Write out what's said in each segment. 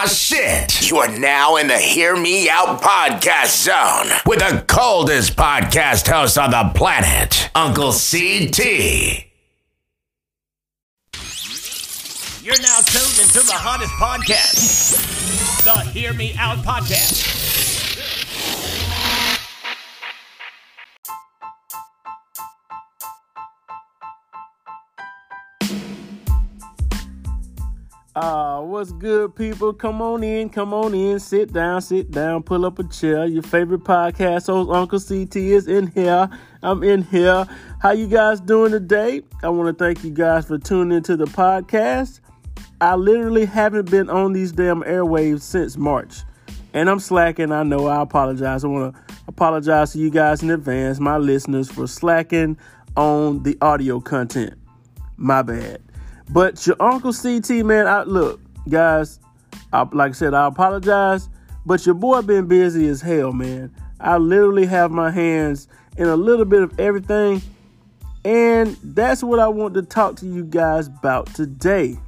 Ah, shit. You are now in the Hear Me Out podcast zone with the coldest podcast host on the planet, Uncle CT. You're now tuned into the hottest podcast, the Hear Me Out podcast. Uh, what's good, people? Come on in, come on in, sit down, sit down, pull up a chair. Your favorite podcast host, Uncle CT, is in here. I'm in here. How you guys doing today? I want to thank you guys for tuning into the podcast. I literally haven't been on these damn airwaves since March. And I'm slacking. I know. I apologize. I want to apologize to you guys in advance, my listeners, for slacking on the audio content. My bad. But your Uncle CT, man, I look, guys, I, like I said, I apologize, but your boy been busy as hell, man. I literally have my hands in a little bit of everything. And that's what I want to talk to you guys about today.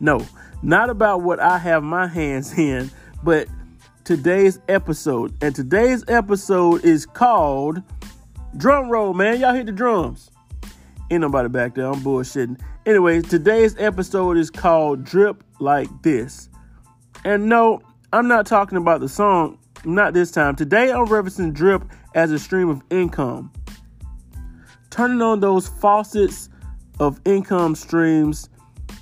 No, not about what I have my hands in, but today's episode. And today's episode is called Drum Roll, man. Y'all hit the drums. Ain't nobody back there. I'm bullshitting. Anyways, today's episode is called Drip Like This. And no, I'm not talking about the song, not this time. Today I'm referencing drip as a stream of income. Turning on those faucets of income streams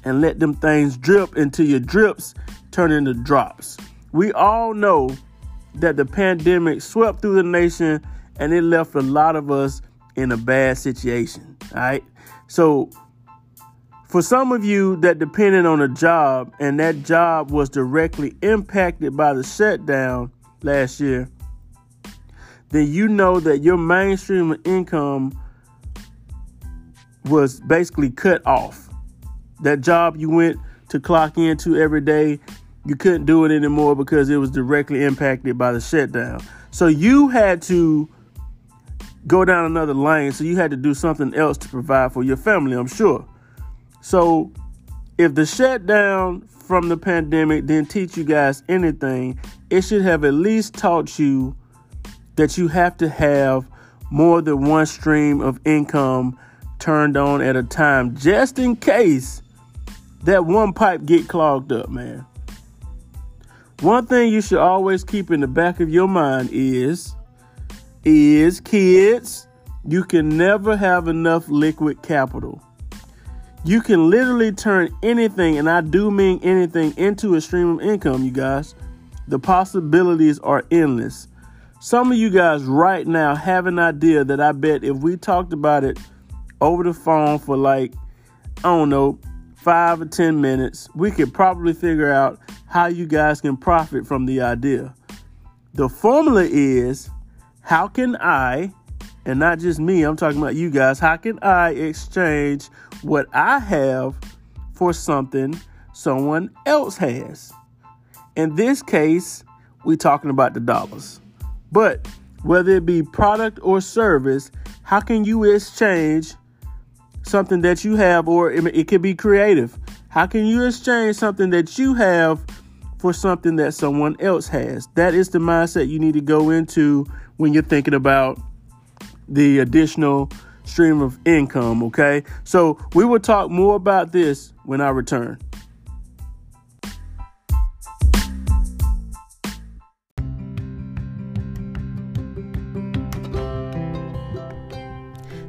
and let them things drip into your drips, turn into drops. We all know that the pandemic swept through the nation and it left a lot of us in a bad situation. All right. So, for some of you that depended on a job and that job was directly impacted by the shutdown last year, then you know that your mainstream income was basically cut off. That job you went to clock into every day, you couldn't do it anymore because it was directly impacted by the shutdown. So you had to go down another lane. So you had to do something else to provide for your family, I'm sure. So if the shutdown from the pandemic didn't teach you guys anything, it should have at least taught you that you have to have more than one stream of income turned on at a time just in case that one pipe get clogged up, man. One thing you should always keep in the back of your mind is is kids, you can never have enough liquid capital. You can literally turn anything, and I do mean anything, into a stream of income, you guys. The possibilities are endless. Some of you guys right now have an idea that I bet if we talked about it over the phone for like, I don't know, five or 10 minutes, we could probably figure out how you guys can profit from the idea. The formula is how can I, and not just me, I'm talking about you guys, how can I exchange what I have for something someone else has? In this case, we're talking about the dollars. But whether it be product or service, how can you exchange something that you have, or it could be creative? How can you exchange something that you have for something that someone else has? That is the mindset you need to go into when you're thinking about the additional stream of income, okay? So we will talk more about this when I return.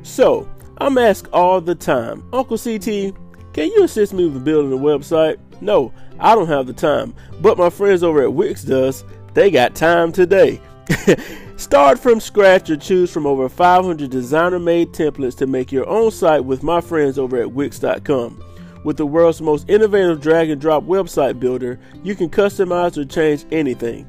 So, I'm asked all the time, Uncle CT, can you assist me with building a website? No, I don't have the time, but my friends over at Wix does. They got time today. Start from scratch or choose from over 500 designer made templates to make your own site with my friends over at Wix.com. With the world's most innovative drag and drop website builder, you can customize or change anything.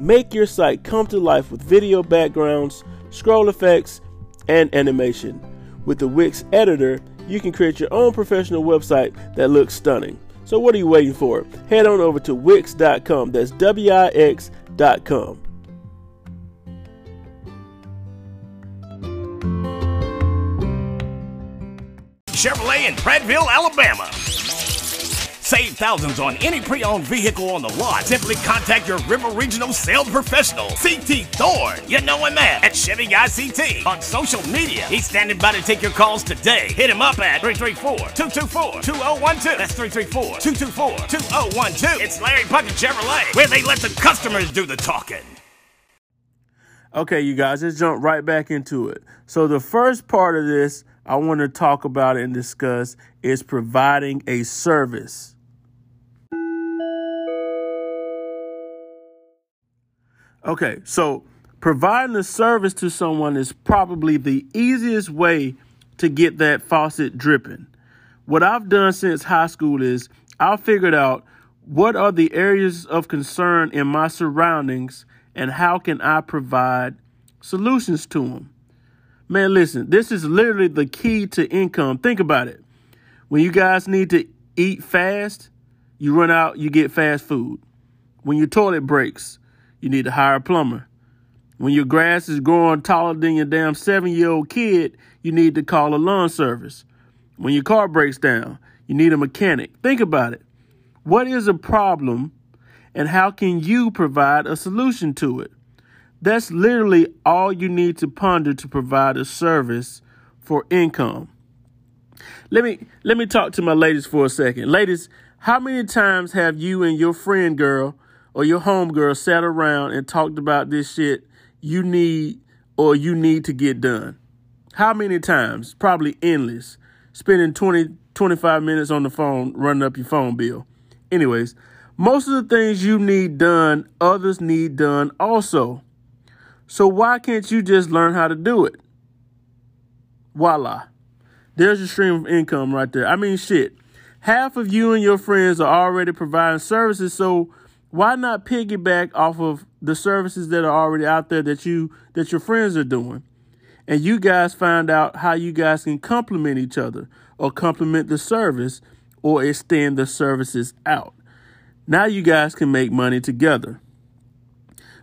Make your site come to life with video backgrounds, scroll effects, and animation. With the Wix editor, you can create your own professional website that looks stunning. So, what are you waiting for? Head on over to Wix.com. That's W I X.com. Chevrolet in Prattville, Alabama. Save thousands on any pre-owned vehicle on the lot. Simply contact your River Regional sales professional, CT Thorne. You know him man at Chevy Guy CT on social media. He's standing by to take your calls today. Hit him up at 334-224-2012. That's 334-224-2012. It's Larry Puckett Chevrolet, where they let the customers do the talking. Okay, you guys, let's jump right back into it. So, the first part of this I want to talk about and discuss is providing a service. Okay, so providing a service to someone is probably the easiest way to get that faucet dripping. What I've done since high school is I've figured out what are the areas of concern in my surroundings and how can I provide solutions to them. Man, listen, this is literally the key to income. Think about it. When you guys need to eat fast, you run out, you get fast food. When your toilet breaks, you need to hire a plumber. When your grass is growing taller than your damn seven year old kid, you need to call a lawn service. When your car breaks down, you need a mechanic. Think about it. What is a problem and how can you provide a solution to it? That's literally all you need to ponder to provide a service for income. Let me let me talk to my ladies for a second. Ladies, how many times have you and your friend girl or your homegirl sat around and talked about this shit you need or you need to get done? How many times? Probably endless. Spending 20, 25 minutes on the phone running up your phone bill. Anyways, most of the things you need done, others need done also. So why can't you just learn how to do it? Voila. There's your stream of income right there. I mean, shit. Half of you and your friends are already providing services, so why not piggyback off of the services that are already out there that you that your friends are doing? And you guys find out how you guys can complement each other or complement the service or extend the services out. Now you guys can make money together.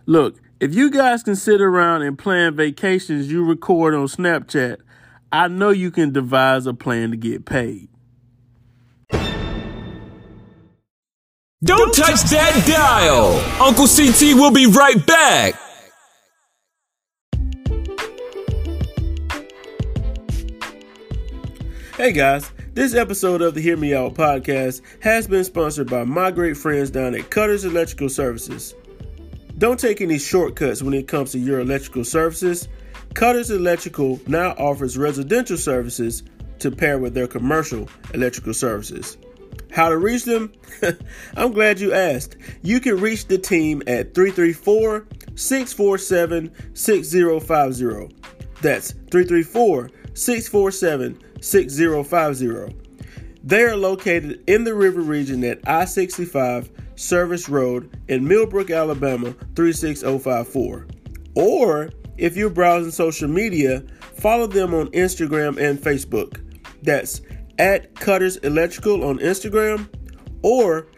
Look, if you guys can sit around and plan vacations you record on Snapchat, I know you can devise a plan to get paid. Don't touch that dial! Uncle CT will be right back! Hey guys, this episode of the Hear Me Out podcast has been sponsored by my great friends down at Cutters Electrical Services. Don't take any shortcuts when it comes to your electrical services. Cutters Electrical now offers residential services to pair with their commercial electrical services. How to reach them? I'm glad you asked. You can reach the team at 334 647 6050. That's 334 647 6050. They are located in the river region at I 65 Service Road in Millbrook, Alabama 36054. Or if you're browsing social media, follow them on Instagram and Facebook. That's at Cutters Electrical on Instagram or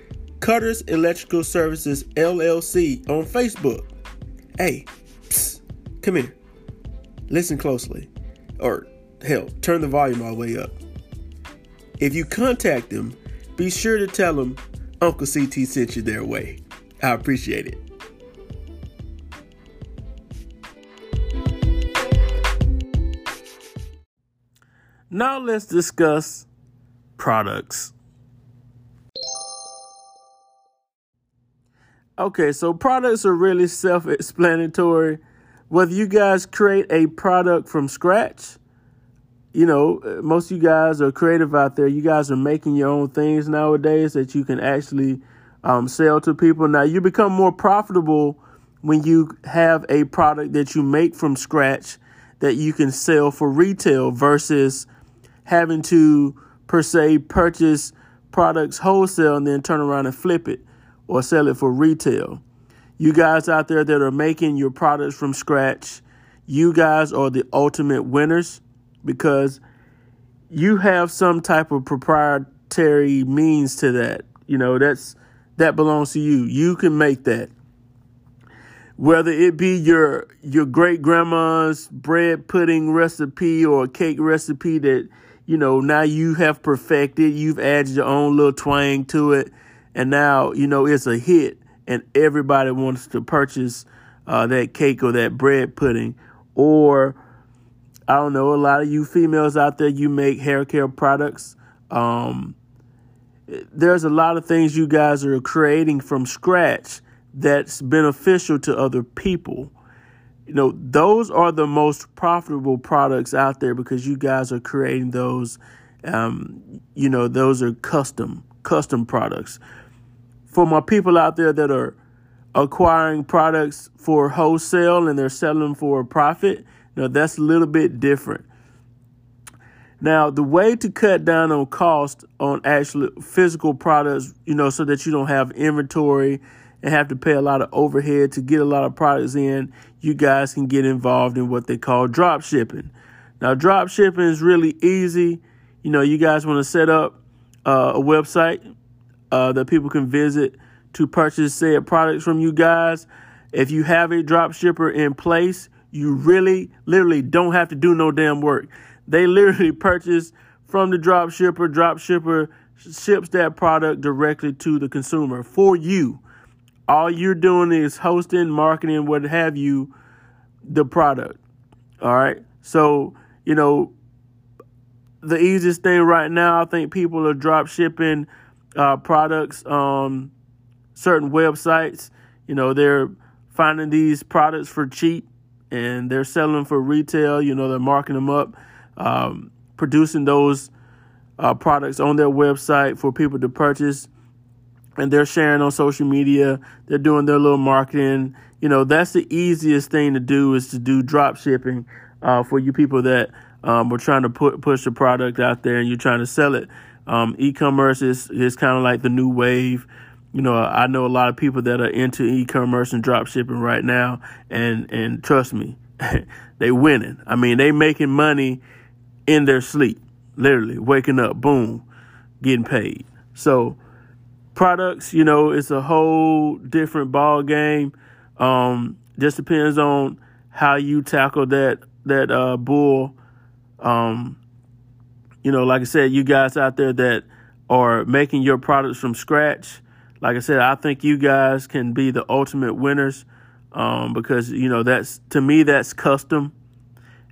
Cutters Electrical Services LLC on Facebook. Hey, psst, come here. Listen closely. Or hell, turn the volume all the way up. If you contact them, be sure to tell them Uncle CT sent you their way. I appreciate it. Now let's discuss products. Okay, so products are really self explanatory. Whether you guys create a product from scratch, you know, most of you guys are creative out there. You guys are making your own things nowadays that you can actually um, sell to people. Now, you become more profitable when you have a product that you make from scratch that you can sell for retail versus having to, per se, purchase products wholesale and then turn around and flip it or sell it for retail. You guys out there that are making your products from scratch, you guys are the ultimate winners because you have some type of proprietary means to that. You know, that's that belongs to you. You can make that. Whether it be your your great grandma's bread pudding recipe or cake recipe that you know, now you have perfected, you've added your own little twang to it, and now, you know, it's a hit, and everybody wants to purchase uh, that cake or that bread pudding. Or, I don't know, a lot of you females out there, you make hair care products. Um, there's a lot of things you guys are creating from scratch that's beneficial to other people you know, those are the most profitable products out there because you guys are creating those. Um, you know, those are custom custom products. For my people out there that are acquiring products for wholesale and they're selling for a profit, you know, that's a little bit different. Now, the way to cut down on cost on actual physical products, you know, so that you don't have inventory and have to pay a lot of overhead to get a lot of products in, you guys can get involved in what they call drop shipping. Now, drop shipping is really easy. You know, you guys want to set up uh, a website uh, that people can visit to purchase said products from you guys. If you have a drop shipper in place, you really, literally don't have to do no damn work. They literally purchase from the drop shipper. Drop shipper ships that product directly to the consumer for you all you're doing is hosting, marketing, what have you, the product. All right. So, you know, the easiest thing right now, I think people are drop shipping uh, products on certain websites. You know, they're finding these products for cheap and they're selling for retail. You know, they're marking them up, um, producing those uh, products on their website for people to purchase and they're sharing on social media. They're doing their little marketing. You know, that's the easiest thing to do is to do drop shipping uh, for you people that um, are trying to put push a product out there and you're trying to sell it. Um, e-commerce is is kind of like the new wave. You know, I know a lot of people that are into e-commerce and drop shipping right now, and and trust me, they winning. I mean, they making money in their sleep, literally waking up, boom, getting paid. So products, you know, it's a whole different ball game. Um, just depends on how you tackle that that uh, bull. Um, you know, like I said, you guys out there that are making your products from scratch. Like I said, I think you guys can be the ultimate winners um, because you know that's to me that's custom,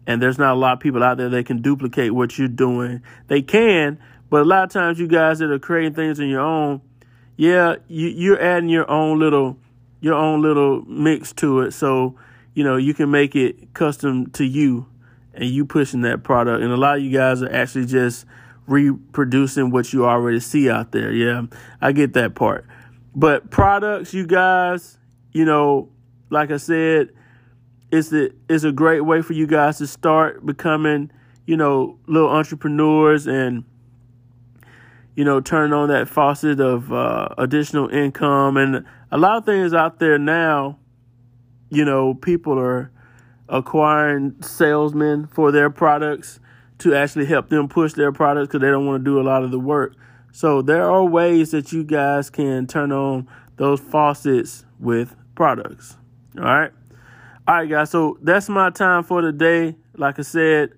and there's not a lot of people out there that can duplicate what you're doing. They can, but a lot of times you guys that are creating things on your own, yeah, you, you're adding your own little your own little mix to it, so you know you can make it custom to you, and you pushing that product. And a lot of you guys are actually just reproducing what you already see out there. Yeah, I get that part. But products, you guys, you know, like I said, it's it's a great way for you guys to start becoming, you know, little entrepreneurs and you know, turn on that faucet of uh, additional income. And a lot of things out there now, you know, people are acquiring salesmen for their products to actually help them push their products because they don't want to do a lot of the work. So there are ways that you guys can turn on those faucets with products. All right. All right, guys. So that's my time for today. Like I said,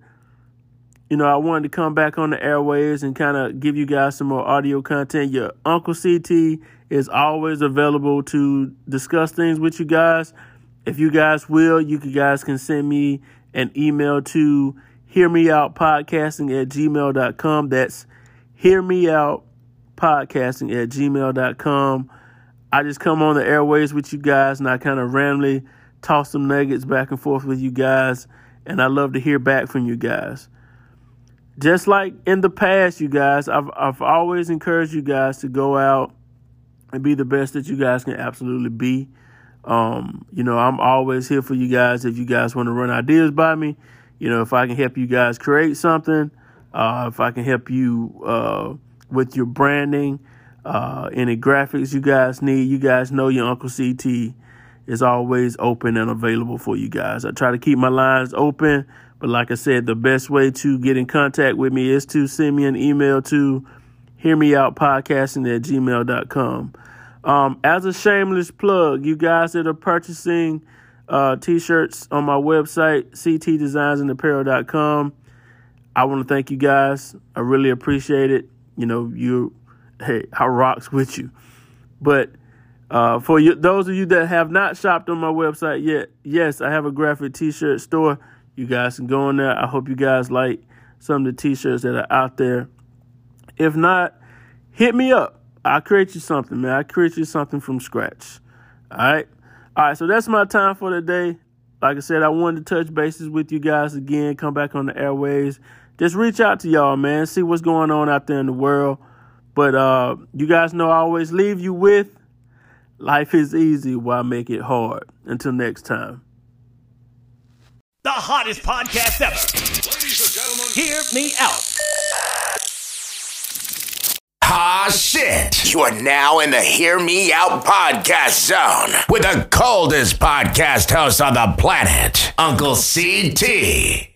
you know, I wanted to come back on the airways and kind of give you guys some more audio content. Your Uncle CT is always available to discuss things with you guys. If you guys will, you guys can send me an email to hear me out podcasting at gmail.com. That's hear me out podcasting at gmail.com. I just come on the airways with you guys and I kind of randomly toss some nuggets back and forth with you guys. And I love to hear back from you guys just like in the past, you guys, I've I've always encouraged you guys to go out and be the best that you guys can absolutely be. Um, you know, I'm always here for you guys if you guys want to run ideas by me. You know, if I can help you guys create something, uh, if I can help you uh, with your branding, uh, any graphics you guys need, you guys know your Uncle CT is always open and available for you guys. I try to keep my lines open but like I said, the best way to get in contact with me is to send me an email to hearmeoutpodcasting at gmail.com. Um, as a shameless plug, you guys that are purchasing uh, t-shirts on my website, ctdesignsandapparel.com, I want to thank you guys. I really appreciate it. You know, you, hey, I rocks with you. But uh, for you, those of you that have not shopped on my website yet, yes, I have a graphic T-shirt store. You guys can go on there. I hope you guys like some of the T-shirts that are out there. If not, hit me up. I'll create you something, man. I'll create you something from scratch. All right. All right. So that's my time for today. Like I said, I wanted to touch bases with you guys again, come back on the airways. Just reach out to y'all, man. See what's going on out there in the world. But uh, you guys know I always leave you with life is easy, why make it hard? Until next time. The hottest podcast ever. Ladies and gentlemen, hear me out. Ah, shit. You are now in the Hear Me Out podcast zone with the coldest podcast host on the planet, Uncle CT.